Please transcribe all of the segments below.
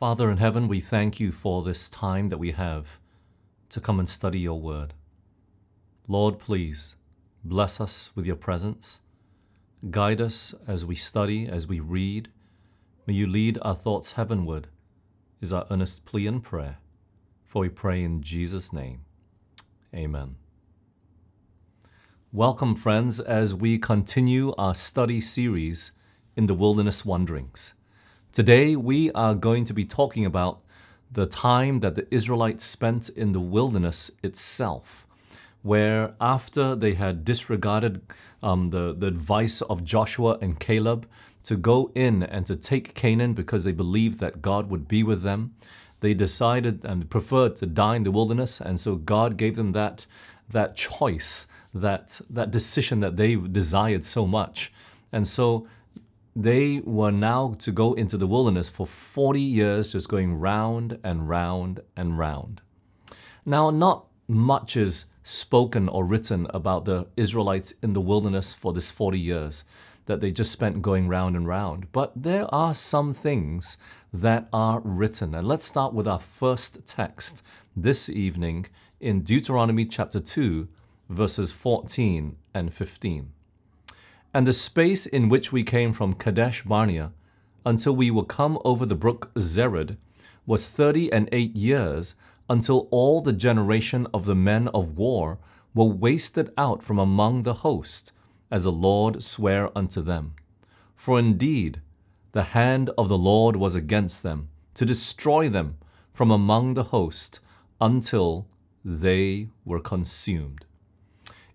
Father in heaven, we thank you for this time that we have to come and study your word. Lord, please bless us with your presence. Guide us as we study, as we read. May you lead our thoughts heavenward, is our earnest plea and prayer. For we pray in Jesus' name. Amen. Welcome, friends, as we continue our study series in the Wilderness Wanderings. Today, we are going to be talking about the time that the Israelites spent in the wilderness itself, where after they had disregarded um, the, the advice of Joshua and Caleb to go in and to take Canaan because they believed that God would be with them, they decided and preferred to die in the wilderness, and so God gave them that, that choice, that, that decision that they desired so much. And so they were now to go into the wilderness for 40 years, just going round and round and round. Now, not much is spoken or written about the Israelites in the wilderness for this 40 years that they just spent going round and round, but there are some things that are written. And let's start with our first text this evening in Deuteronomy chapter 2, verses 14 and 15 and the space in which we came from Kadesh Barnea until we were come over the brook Zered was thirty and eight years, until all the generation of the men of war were wasted out from among the host, as the Lord sware unto them. For indeed the hand of the Lord was against them, to destroy them from among the host, until they were consumed.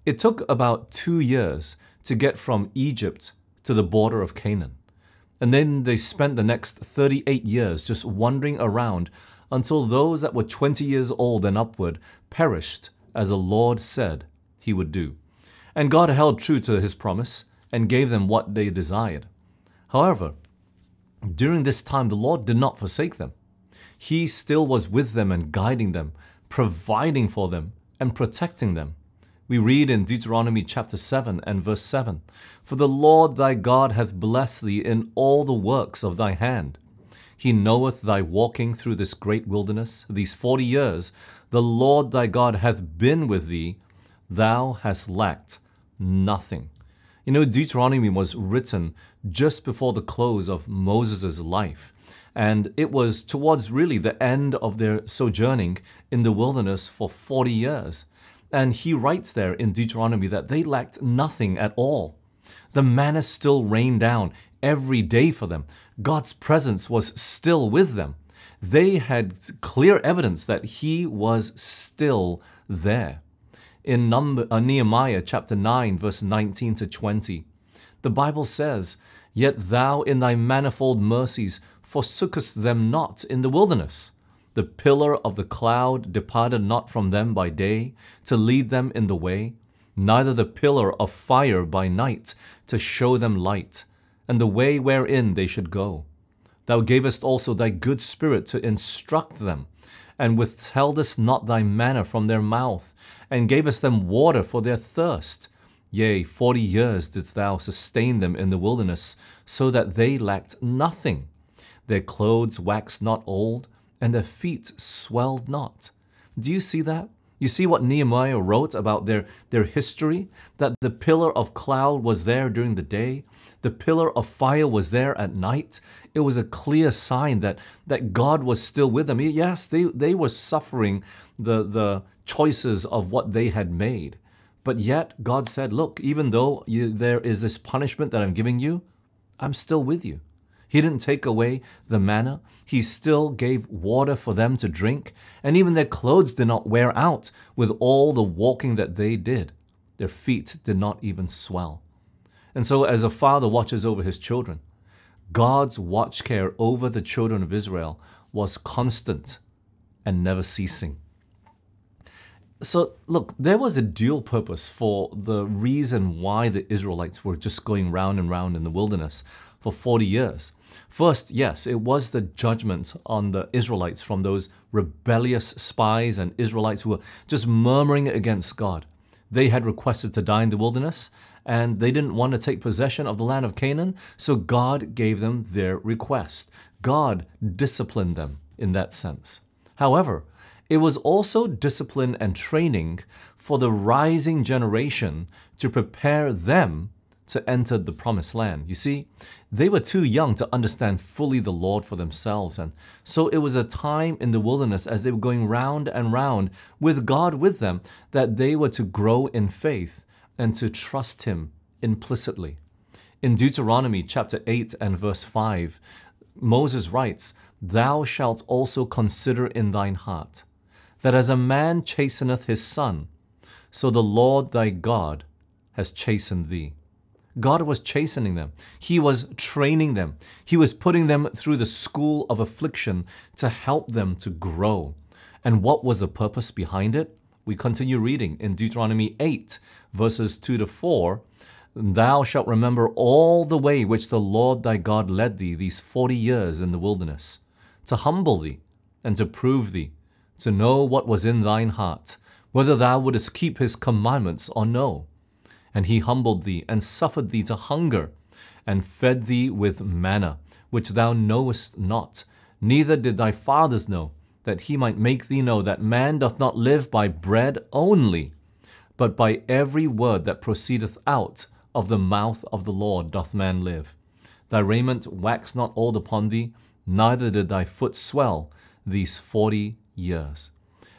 It took about two years to get from Egypt to the border of Canaan. And then they spent the next 38 years just wandering around until those that were 20 years old and upward perished as the Lord said he would do. And God held true to his promise and gave them what they desired. However, during this time, the Lord did not forsake them. He still was with them and guiding them, providing for them, and protecting them. We read in Deuteronomy chapter 7 and verse 7 For the Lord thy God hath blessed thee in all the works of thy hand. He knoweth thy walking through this great wilderness, these forty years. The Lord thy God hath been with thee. Thou hast lacked nothing. You know, Deuteronomy was written just before the close of Moses' life. And it was towards really the end of their sojourning in the wilderness for 40 years. And he writes there in Deuteronomy that they lacked nothing at all. The manna still rained down every day for them. God's presence was still with them. They had clear evidence that he was still there. In Number, uh, Nehemiah chapter 9, verse 19 to 20, the Bible says, Yet thou in thy manifold mercies forsookest them not in the wilderness the pillar of the cloud departed not from them by day to lead them in the way, neither the pillar of fire by night to show them light, and the way wherein they should go. Thou gavest also thy good spirit to instruct them, and withheldest not thy manna from their mouth, and gavest them water for their thirst. Yea, forty years didst thou sustain them in the wilderness, so that they lacked nothing. Their clothes waxed not old, and their feet swelled not. Do you see that? You see what Nehemiah wrote about their, their history? That the pillar of cloud was there during the day, the pillar of fire was there at night. It was a clear sign that, that God was still with them. Yes, they, they were suffering the, the choices of what they had made. But yet, God said, Look, even though you, there is this punishment that I'm giving you, I'm still with you. He didn't take away the manna. He still gave water for them to drink, and even their clothes did not wear out with all the walking that they did. Their feet did not even swell. And so, as a father watches over his children, God's watch care over the children of Israel was constant and never ceasing. So, look, there was a dual purpose for the reason why the Israelites were just going round and round in the wilderness for 40 years. First, yes, it was the judgment on the Israelites from those rebellious spies and Israelites who were just murmuring against God. They had requested to die in the wilderness and they didn't want to take possession of the land of Canaan, so God gave them their request. God disciplined them in that sense. However, it was also discipline and training for the rising generation to prepare them to enter the promised land. You see, they were too young to understand fully the Lord for themselves. And so it was a time in the wilderness as they were going round and round with God with them that they were to grow in faith and to trust Him implicitly. In Deuteronomy chapter 8 and verse 5, Moses writes, Thou shalt also consider in thine heart that as a man chasteneth his son, so the Lord thy God has chastened thee. God was chastening them. He was training them. He was putting them through the school of affliction to help them to grow. And what was the purpose behind it? We continue reading in Deuteronomy 8, verses 2 to 4. Thou shalt remember all the way which the Lord thy God led thee these forty years in the wilderness, to humble thee and to prove thee, to know what was in thine heart, whether thou wouldest keep his commandments or no. And he humbled thee, and suffered thee to hunger, and fed thee with manna, which thou knowest not, neither did thy fathers know, that he might make thee know that man doth not live by bread only, but by every word that proceedeth out of the mouth of the Lord doth man live. Thy raiment waxed not old upon thee, neither did thy foot swell these forty years.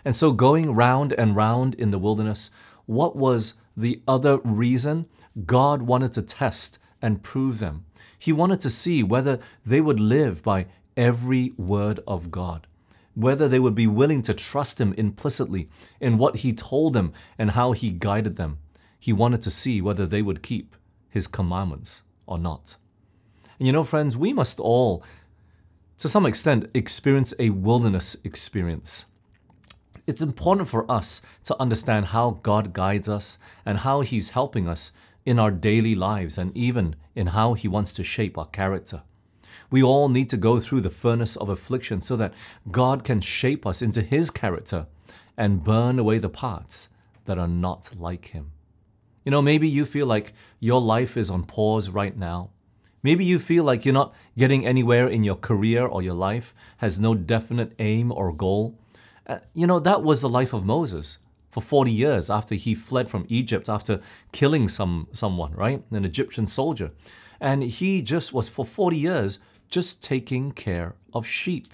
And so, going round and round in the wilderness, what was the other reason, God wanted to test and prove them. He wanted to see whether they would live by every word of God, whether they would be willing to trust Him implicitly in what He told them and how He guided them. He wanted to see whether they would keep His commandments or not. And you know, friends, we must all, to some extent, experience a wilderness experience it's important for us to understand how God guides us and how He's helping us in our daily lives and even in how He wants to shape our character. We all need to go through the furnace of affliction so that God can shape us into His character and burn away the parts that are not like Him. You know, maybe you feel like your life is on pause right now. Maybe you feel like you're not getting anywhere in your career or your life, has no definite aim or goal. Uh, you know, that was the life of Moses for 40 years after he fled from Egypt after killing some someone, right? An Egyptian soldier. And he just was for 40 years just taking care of sheep.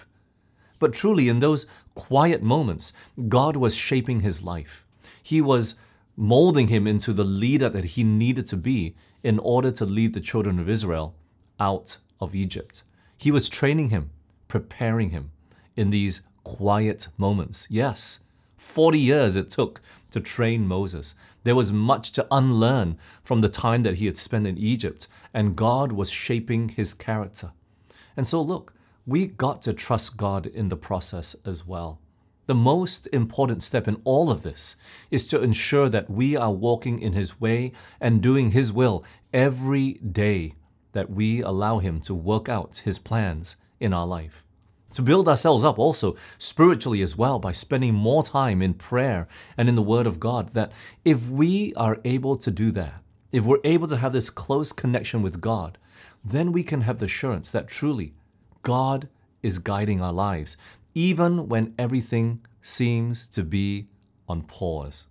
But truly in those quiet moments, God was shaping his life. He was molding him into the leader that he needed to be in order to lead the children of Israel out of Egypt. He was training him, preparing him in these quiet moments. Yes, 40 years it took to train Moses. There was much to unlearn from the time that he had spent in Egypt, and God was shaping his character. And so, look, we got to trust God in the process as well. The most important step in all of this is to ensure that we are walking in His way and doing His will every day, that we allow Him to work out His plans in our life to build ourselves up also spiritually as well by spending more time in prayer and in the Word of God. That if we are able to do that, if we're able to have this close connection with God, then we can have the assurance that truly God is guiding our lives, even when everything seems to be on pause.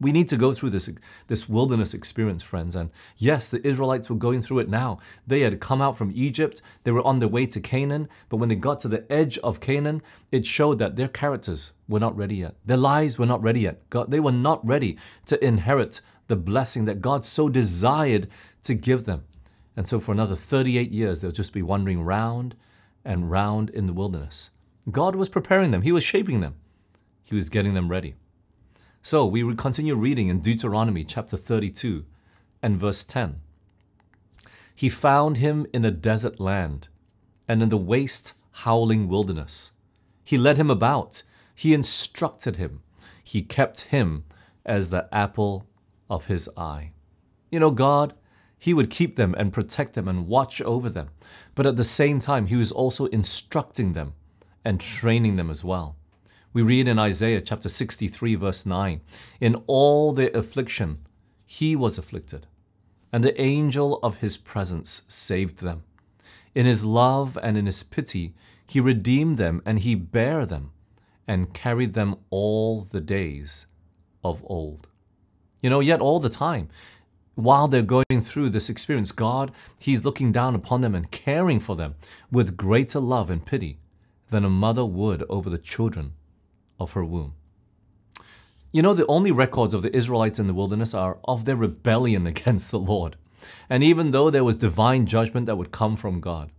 We need to go through this, this wilderness experience, friends. And yes, the Israelites were going through it now. They had come out from Egypt, they were on their way to Canaan, but when they got to the edge of Canaan, it showed that their characters were not ready yet. Their lives were not ready yet. God, they were not ready to inherit the blessing that God so desired to give them. And so for another 38 years, they'll just be wandering round and round in the wilderness. God was preparing them, He was shaping them, He was getting them ready. So we will continue reading in Deuteronomy chapter 32 and verse 10. He found him in a desert land and in the waste, howling wilderness. He led him about, he instructed him, he kept him as the apple of his eye. You know, God, He would keep them and protect them and watch over them. But at the same time, He was also instructing them and training them as well. We read in Isaiah chapter 63, verse 9 In all their affliction, he was afflicted, and the angel of his presence saved them. In his love and in his pity, he redeemed them and he bare them and carried them all the days of old. You know, yet all the time, while they're going through this experience, God, He's looking down upon them and caring for them with greater love and pity than a mother would over the children of her womb. You know, the only records of the Israelites in the wilderness are of their rebellion against the Lord. And even though there was divine judgment that would come from God,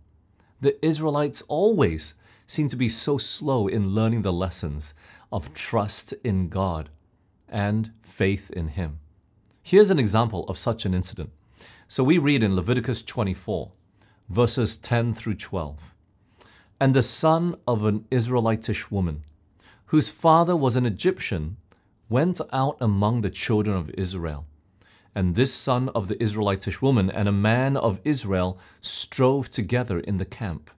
the Israelites always seem to be so slow in learning the lessons of trust in God and faith in Him. Here's an example of such an incident. So we read in Leviticus 24, verses 10 through 12. And the son of an Israelitish woman, whose father was an Egyptian, went out among the children of Israel and this son of the Israelitish woman and a man of Israel strove together in the camp.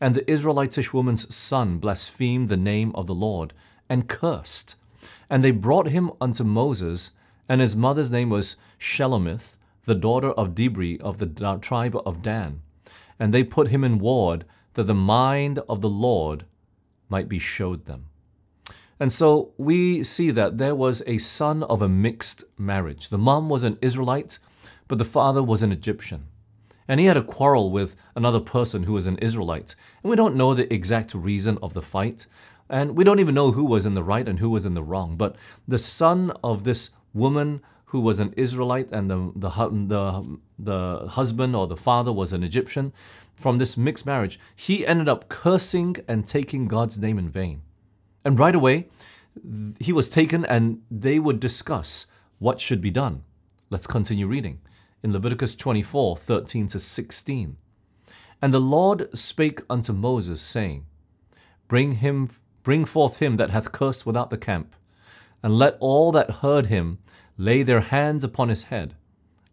And the Israelitish woman's son blasphemed the name of the Lord and cursed. And they brought him unto Moses, and his mother's name was Shelomith, the daughter of Dibri of the tribe of Dan. And they put him in ward that the mind of the Lord might be showed them. And so we see that there was a son of a mixed marriage. The mom was an Israelite, but the father was an Egyptian. And he had a quarrel with another person who was an Israelite. And we don't know the exact reason of the fight. And we don't even know who was in the right and who was in the wrong. But the son of this woman who was an Israelite and the, the, the, the husband or the father was an Egyptian, from this mixed marriage, he ended up cursing and taking God's name in vain. And right away, he was taken and they would discuss what should be done. Let's continue reading in Leviticus 24 13 to 16. And the Lord spake unto Moses, saying, Bring him, bring forth him that hath cursed without the camp, and let all that heard him lay their hands upon his head.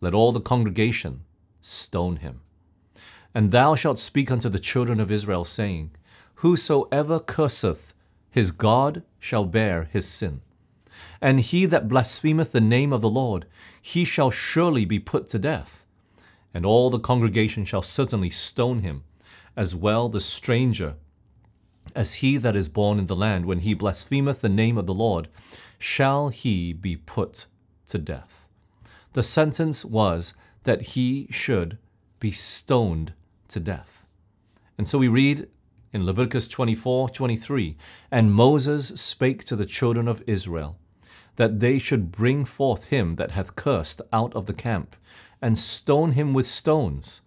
Let all the congregation stone him. And thou shalt speak unto the children of Israel, saying, Whosoever curseth his God shall bear his sin. And he that blasphemeth the name of the Lord, he shall surely be put to death. And all the congregation shall certainly stone him, as well the stranger as he that is born in the land, when he blasphemeth the name of the Lord, shall he be put to death. The sentence was that he should be stoned to death. And so we read in Leviticus 24 23. And Moses spake to the children of Israel, that they should bring forth him that hath cursed out of the camp, and stone him with stones.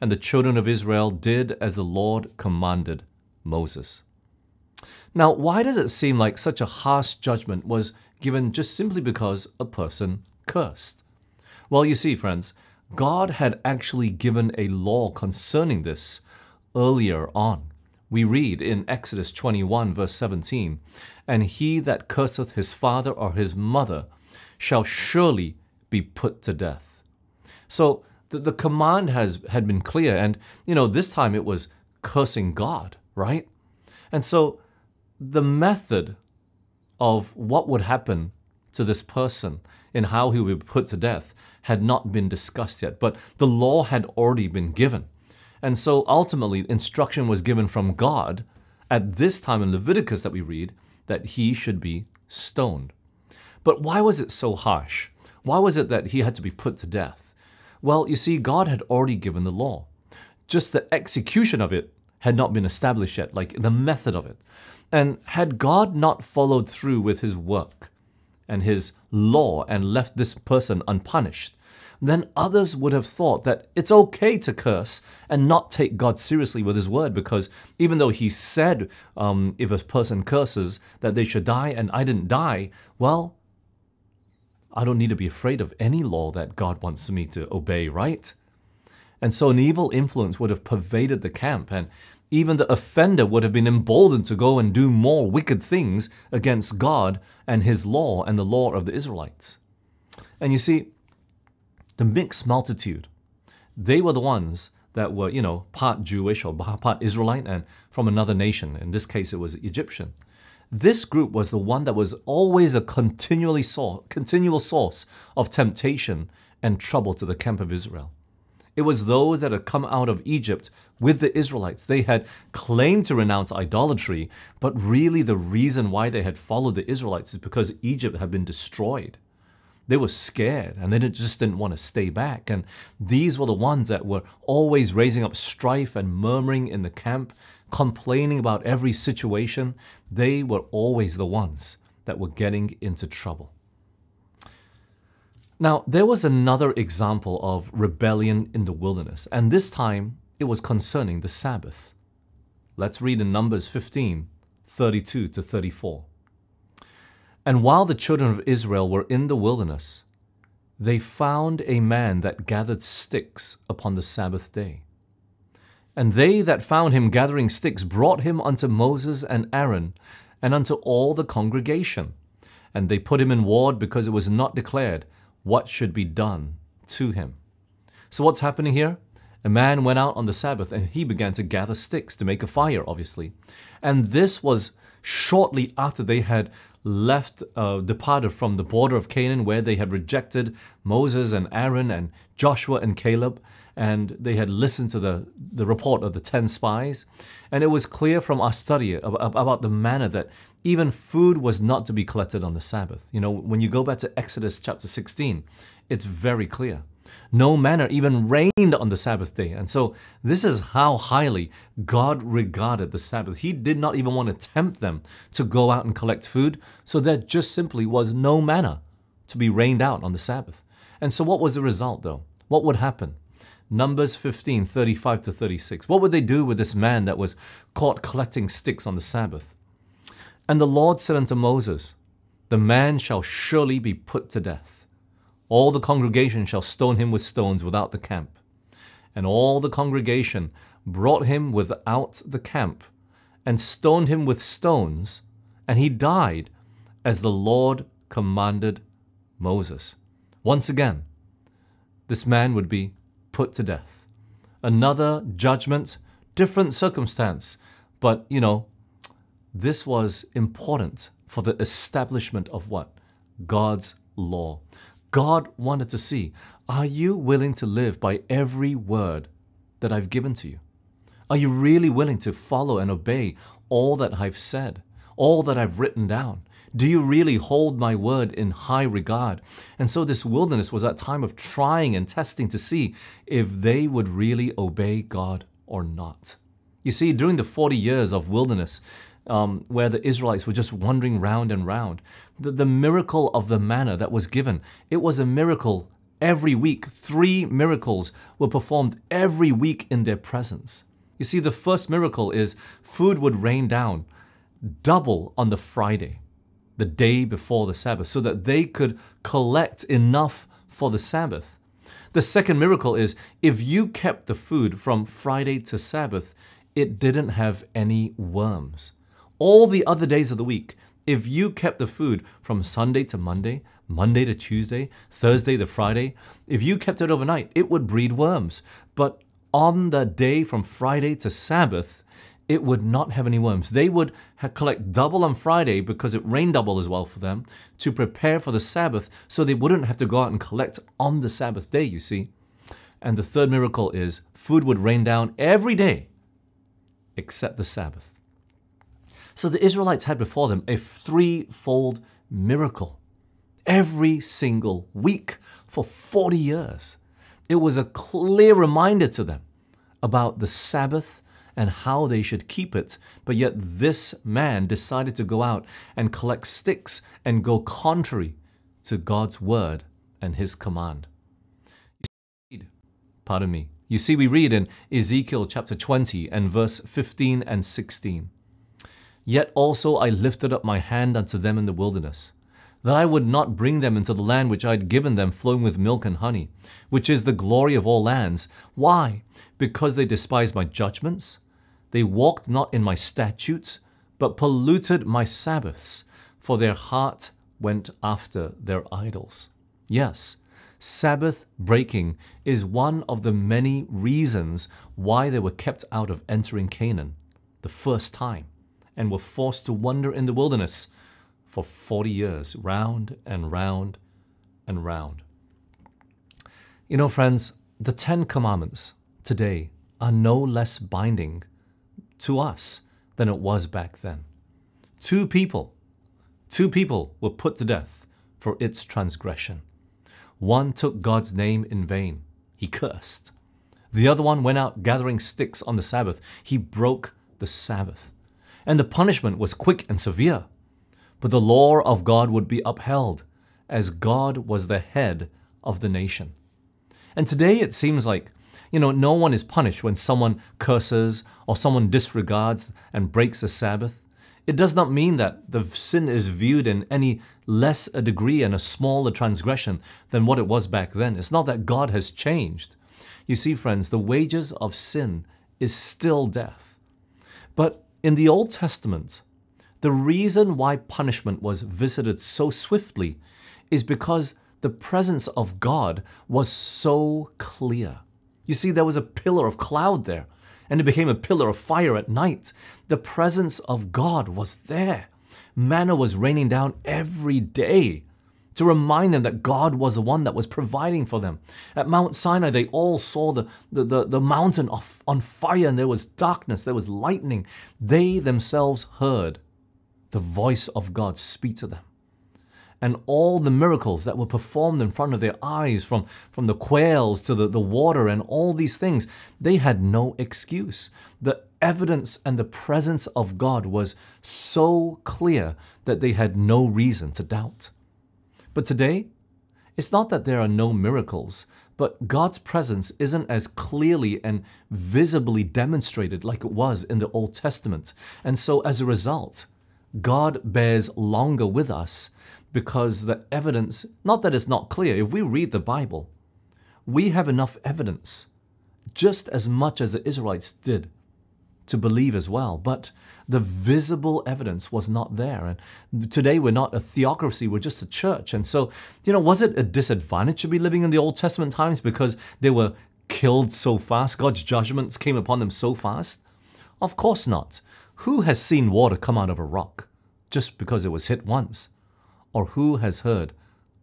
And the children of Israel did as the Lord commanded Moses. Now, why does it seem like such a harsh judgment was given just simply because a person cursed? Well, you see, friends, God had actually given a law concerning this earlier on we read in Exodus 21, verse 17, And he that curseth his father or his mother shall surely be put to death. So the, the command has had been clear, and you know, this time it was cursing God, right? And so the method of what would happen to this person and how he would be put to death had not been discussed yet, but the law had already been given. And so ultimately, instruction was given from God at this time in Leviticus that we read that he should be stoned. But why was it so harsh? Why was it that he had to be put to death? Well, you see, God had already given the law. Just the execution of it had not been established yet, like the method of it. And had God not followed through with his work and his law and left this person unpunished, then others would have thought that it's okay to curse and not take God seriously with his word because even though he said um, if a person curses that they should die and I didn't die, well, I don't need to be afraid of any law that God wants me to obey, right? And so an evil influence would have pervaded the camp, and even the offender would have been emboldened to go and do more wicked things against God and his law and the law of the Israelites. And you see, the mixed multitude. They were the ones that were, you know, part Jewish or part Israelite and from another nation. In this case, it was Egyptian. This group was the one that was always a continually source, continual source of temptation and trouble to the camp of Israel. It was those that had come out of Egypt with the Israelites. They had claimed to renounce idolatry, but really the reason why they had followed the Israelites is because Egypt had been destroyed. They were scared and they just didn't want to stay back. And these were the ones that were always raising up strife and murmuring in the camp, complaining about every situation. They were always the ones that were getting into trouble. Now, there was another example of rebellion in the wilderness, and this time it was concerning the Sabbath. Let's read in Numbers 15 32 to 34. And while the children of Israel were in the wilderness, they found a man that gathered sticks upon the Sabbath day. And they that found him gathering sticks brought him unto Moses and Aaron and unto all the congregation. And they put him in ward because it was not declared what should be done to him. So, what's happening here? A man went out on the Sabbath and he began to gather sticks to make a fire, obviously. And this was shortly after they had left, uh, departed from the border of Canaan, where they had rejected Moses and Aaron and Joshua and Caleb, and they had listened to the, the report of the 10 spies. And it was clear from our study about, about the manna that even food was not to be collected on the Sabbath. You know, when you go back to Exodus chapter 16, it's very clear. No manna even rained on the Sabbath day. And so this is how highly God regarded the Sabbath. He did not even want to tempt them to go out and collect food. So there just simply was no manna to be rained out on the Sabbath. And so what was the result though? What would happen? Numbers 15, 35 to 36. What would they do with this man that was caught collecting sticks on the Sabbath? And the Lord said unto Moses, The man shall surely be put to death. All the congregation shall stone him with stones without the camp. And all the congregation brought him without the camp, and stoned him with stones, and he died as the Lord commanded Moses. Once again, this man would be put to death. Another judgment, different circumstance, but you know, this was important for the establishment of what? God's law. God wanted to see are you willing to live by every word that I've given to you? Are you really willing to follow and obey all that I've said, all that I've written down? Do you really hold my word in high regard? And so this wilderness was that time of trying and testing to see if they would really obey God or not. You see, during the 40 years of wilderness, um, where the Israelites were just wandering round and round. The, the miracle of the manna that was given, it was a miracle every week. Three miracles were performed every week in their presence. You see, the first miracle is food would rain down double on the Friday, the day before the Sabbath, so that they could collect enough for the Sabbath. The second miracle is if you kept the food from Friday to Sabbath, it didn't have any worms all the other days of the week, if you kept the food from Sunday to Monday, Monday to Tuesday, Thursday to Friday, if you kept it overnight, it would breed worms. But on the day from Friday to Sabbath, it would not have any worms. They would collect double on Friday because it rained double as well for them to prepare for the Sabbath so they wouldn't have to go out and collect on the Sabbath day, you see. And the third miracle is food would rain down every day except the Sabbath. So the Israelites had before them a threefold miracle every single week for 40 years. It was a clear reminder to them about the Sabbath and how they should keep it. But yet, this man decided to go out and collect sticks and go contrary to God's word and his command. Pardon me. You see, we read in Ezekiel chapter 20 and verse 15 and 16. Yet also I lifted up my hand unto them in the wilderness, that I would not bring them into the land which I had given them flowing with milk and honey, which is the glory of all lands. Why? Because they despised my judgments, they walked not in my statutes, but polluted my Sabbaths, for their heart went after their idols. Yes, Sabbath breaking is one of the many reasons why they were kept out of entering Canaan the first time and were forced to wander in the wilderness for 40 years, round and round and round. You know, friends, the Ten Commandments today are no less binding to us than it was back then. Two people, two people were put to death for its transgression. One took God's name in vain, he cursed. The other one went out gathering sticks on the Sabbath, he broke the Sabbath. And the punishment was quick and severe. But the law of God would be upheld, as God was the head of the nation. And today it seems like, you know, no one is punished when someone curses or someone disregards and breaks the Sabbath. It does not mean that the sin is viewed in any less a degree and a smaller transgression than what it was back then. It's not that God has changed. You see, friends, the wages of sin is still death. But in the Old Testament, the reason why punishment was visited so swiftly is because the presence of God was so clear. You see, there was a pillar of cloud there, and it became a pillar of fire at night. The presence of God was there. Manna was raining down every day to remind them that God was the one that was providing for them. At Mount Sinai, they all saw the, the, the, the mountain off, on fire, and there was darkness, there was lightning. They themselves heard the voice of God speak to them and all the miracles that were performed in front of their eyes, from, from the quails to the, the water and all these things, they had no excuse. The evidence and the presence of God was so clear that they had no reason to doubt. But today, it's not that there are no miracles, but God's presence isn't as clearly and visibly demonstrated like it was in the Old Testament. And so as a result, God bears longer with us because the evidence, not that it's not clear, if we read the Bible, we have enough evidence, just as much as the Israelites did, to believe as well. But the visible evidence was not there. And today we're not a theocracy, we're just a church. And so, you know, was it a disadvantage to be living in the Old Testament times because they were killed so fast? God's judgments came upon them so fast? Of course not. Who has seen water come out of a rock just because it was hit once? or who has heard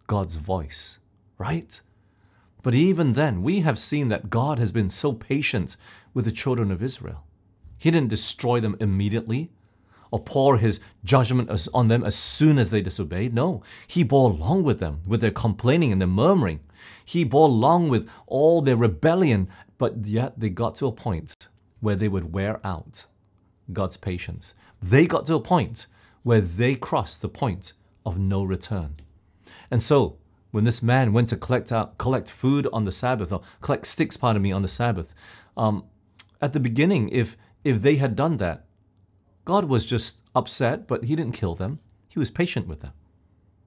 God's voice, right? But even then, we have seen that God has been so patient with the children of Israel. He didn't destroy them immediately or pour his judgment on them as soon as they disobeyed. No, he bore long with them, with their complaining and their murmuring. He bore long with all their rebellion, but yet they got to a point where they would wear out God's patience. They got to a point where they crossed the point of no return. And so, when this man went to collect out, collect food on the Sabbath, or collect sticks, pardon me, on the Sabbath, um, at the beginning, if if they had done that, God was just upset, but He didn't kill them. He was patient with them.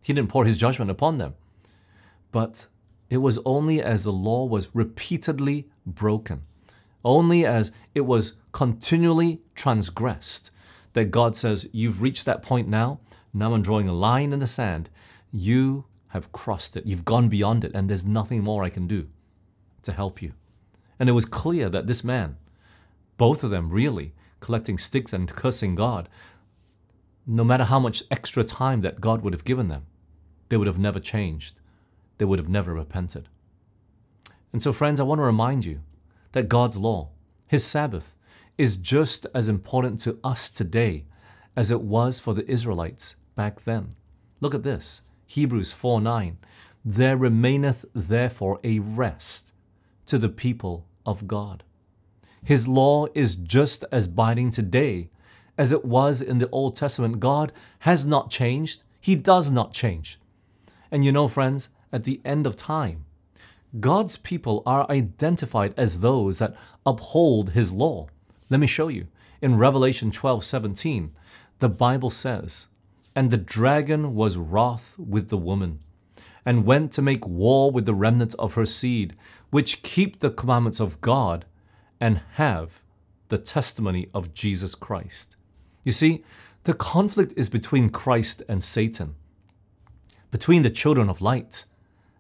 He didn't pour His judgment upon them. But it was only as the law was repeatedly broken, only as it was continually transgressed, that God says, You've reached that point now. Now I'm drawing a line in the sand. You have crossed it. You've gone beyond it, and there's nothing more I can do to help you. And it was clear that this man, both of them really, collecting sticks and cursing God, no matter how much extra time that God would have given them, they would have never changed. They would have never repented. And so, friends, I want to remind you that God's law, His Sabbath, is just as important to us today as it was for the Israelites back then. Look at this Hebrews 4 9. There remaineth therefore a rest to the people of God. His law is just as binding today as it was in the Old Testament. God has not changed, He does not change. And you know, friends, at the end of time, God's people are identified as those that uphold His law. Let me show you. In Revelation 12 17, the Bible says, And the dragon was wroth with the woman, and went to make war with the remnant of her seed, which keep the commandments of God and have the testimony of Jesus Christ. You see, the conflict is between Christ and Satan, between the children of light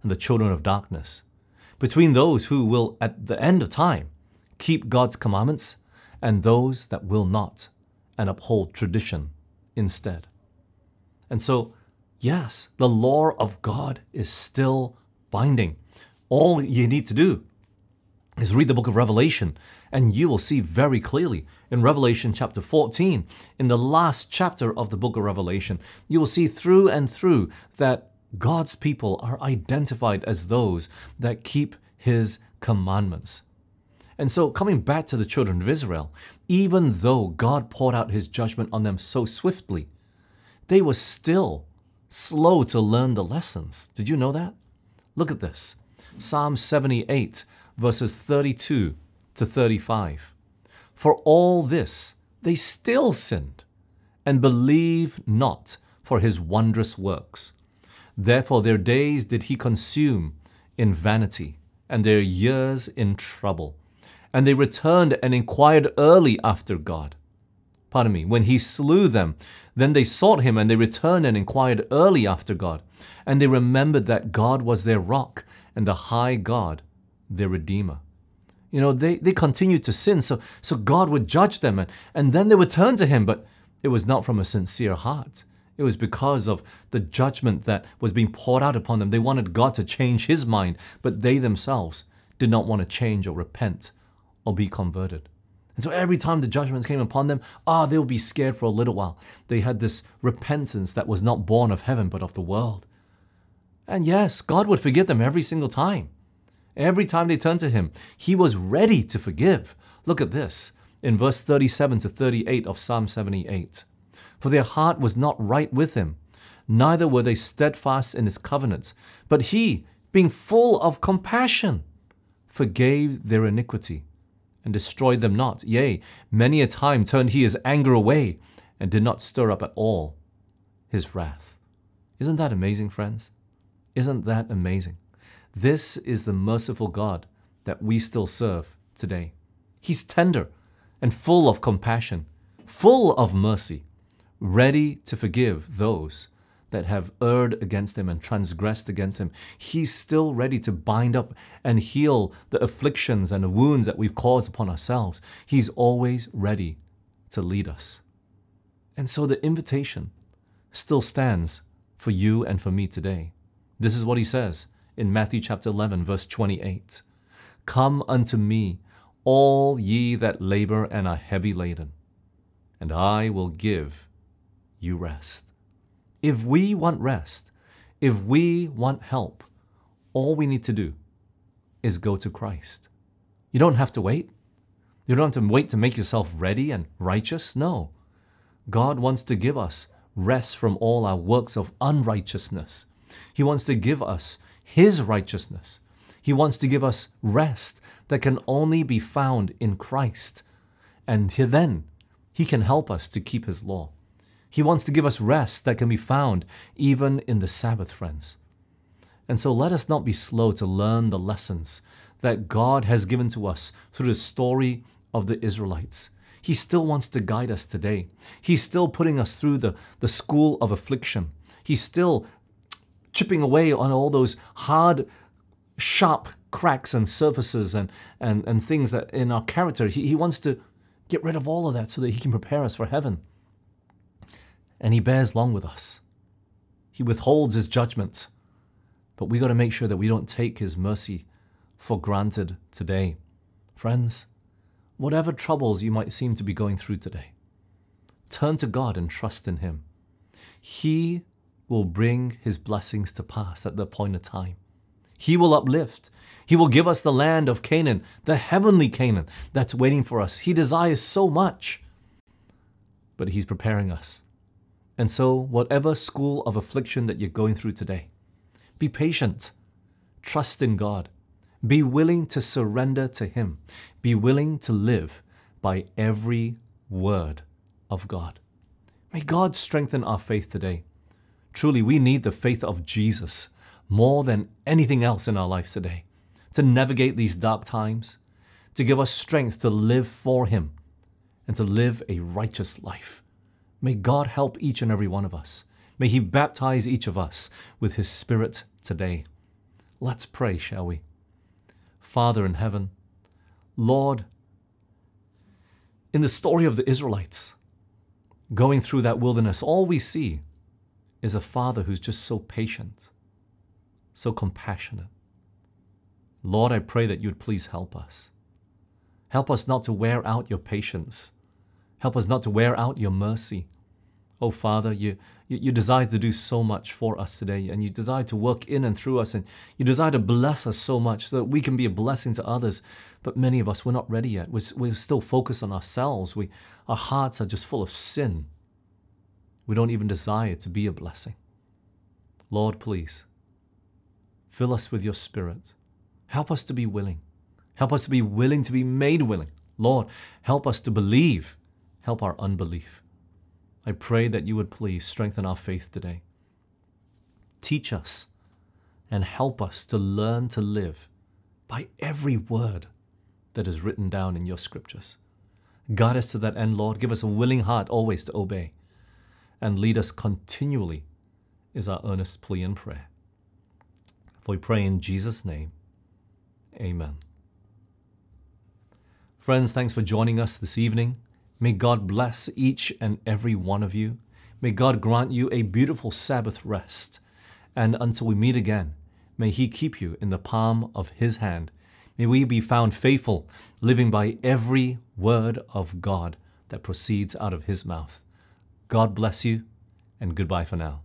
and the children of darkness, between those who will, at the end of time, keep God's commandments and those that will not and uphold tradition instead. And so, yes, the law of God is still binding. All you need to do is read the book of Revelation, and you will see very clearly in Revelation chapter 14, in the last chapter of the book of Revelation, you will see through and through that God's people are identified as those that keep His commandments. And so, coming back to the children of Israel, even though God poured out His judgment on them so swiftly, they were still slow to learn the lessons. Did you know that? Look at this Psalm 78 verses 32 to 35. For all this, they still sinned and believed not for his wondrous works. Therefore, their days did he consume in vanity, and their years in trouble. And they returned and inquired early after God. Pardon me, when he slew them, then they sought him, and they returned and inquired early after God. And they remembered that God was their rock, and the high God their Redeemer. You know, they, they continued to sin, so, so God would judge them, and, and then they would turn to Him, but it was not from a sincere heart. It was because of the judgment that was being poured out upon them. They wanted God to change His mind, but they themselves did not want to change or repent or be converted. And so every time the judgments came upon them, ah, they would be scared for a little while. They had this repentance that was not born of heaven, but of the world. And yes, God would forgive them every single time. Every time they turned to him, he was ready to forgive. Look at this in verse 37 to 38 of Psalm 78. For their heart was not right with him, neither were they steadfast in his covenant. But he, being full of compassion, forgave their iniquity and destroyed them not. Yea, many a time turned he his anger away and did not stir up at all his wrath. Isn't that amazing, friends? Isn't that amazing? This is the merciful God that we still serve today. He's tender and full of compassion, full of mercy, ready to forgive those that have erred against him and transgressed against him. He's still ready to bind up and heal the afflictions and the wounds that we've caused upon ourselves. He's always ready to lead us. And so the invitation still stands for you and for me today. This is what he says in Matthew chapter 11, verse 28. Come unto me, all ye that labor and are heavy laden, and I will give you rest. If we want rest, if we want help, all we need to do is go to Christ. You don't have to wait. You don't have to wait to make yourself ready and righteous. No. God wants to give us rest from all our works of unrighteousness. He wants to give us his righteousness. He wants to give us rest that can only be found in Christ. And then He can help us to keep His law. He wants to give us rest that can be found even in the Sabbath, friends. And so let us not be slow to learn the lessons that God has given to us through the story of the Israelites. He still wants to guide us today. He's still putting us through the, the school of affliction. He's still chipping away on all those hard, sharp cracks and surfaces and, and, and things that in our character. He, he wants to get rid of all of that so that he can prepare us for heaven. And he bears long with us. He withholds his judgment. But we got to make sure that we don't take his mercy for granted today. Friends, whatever troubles you might seem to be going through today, turn to God and trust in him. He will bring his blessings to pass at the point of time. He will uplift. He will give us the land of Canaan, the heavenly Canaan that's waiting for us. He desires so much, but He's preparing us. And so, whatever school of affliction that you're going through today, be patient, trust in God, be willing to surrender to Him, be willing to live by every word of God. May God strengthen our faith today. Truly, we need the faith of Jesus more than anything else in our lives today to navigate these dark times, to give us strength to live for Him, and to live a righteous life. May God help each and every one of us. May He baptize each of us with His Spirit today. Let's pray, shall we? Father in heaven, Lord, in the story of the Israelites, going through that wilderness, all we see is a father who's just so patient, so compassionate. Lord, I pray that you would please help us. Help us not to wear out your patience. Help us not to wear out your mercy. Oh, Father, you, you, you desire to do so much for us today, and you desire to work in and through us, and you desire to bless us so much so that we can be a blessing to others. But many of us, we're not ready yet. We're, we're still focused on ourselves. We, our hearts are just full of sin. We don't even desire to be a blessing. Lord, please, fill us with your Spirit. Help us to be willing. Help us to be willing to be made willing. Lord, help us to believe. Help our unbelief. I pray that you would please strengthen our faith today. Teach us and help us to learn to live by every word that is written down in your scriptures. Guide us to that end, Lord. Give us a willing heart always to obey. And lead us continually, is our earnest plea and prayer. For we pray in Jesus' name. Amen. Friends, thanks for joining us this evening. May God bless each and every one of you. May God grant you a beautiful Sabbath rest. And until we meet again, may He keep you in the palm of His hand. May we be found faithful, living by every word of God that proceeds out of His mouth. God bless you, and goodbye for now.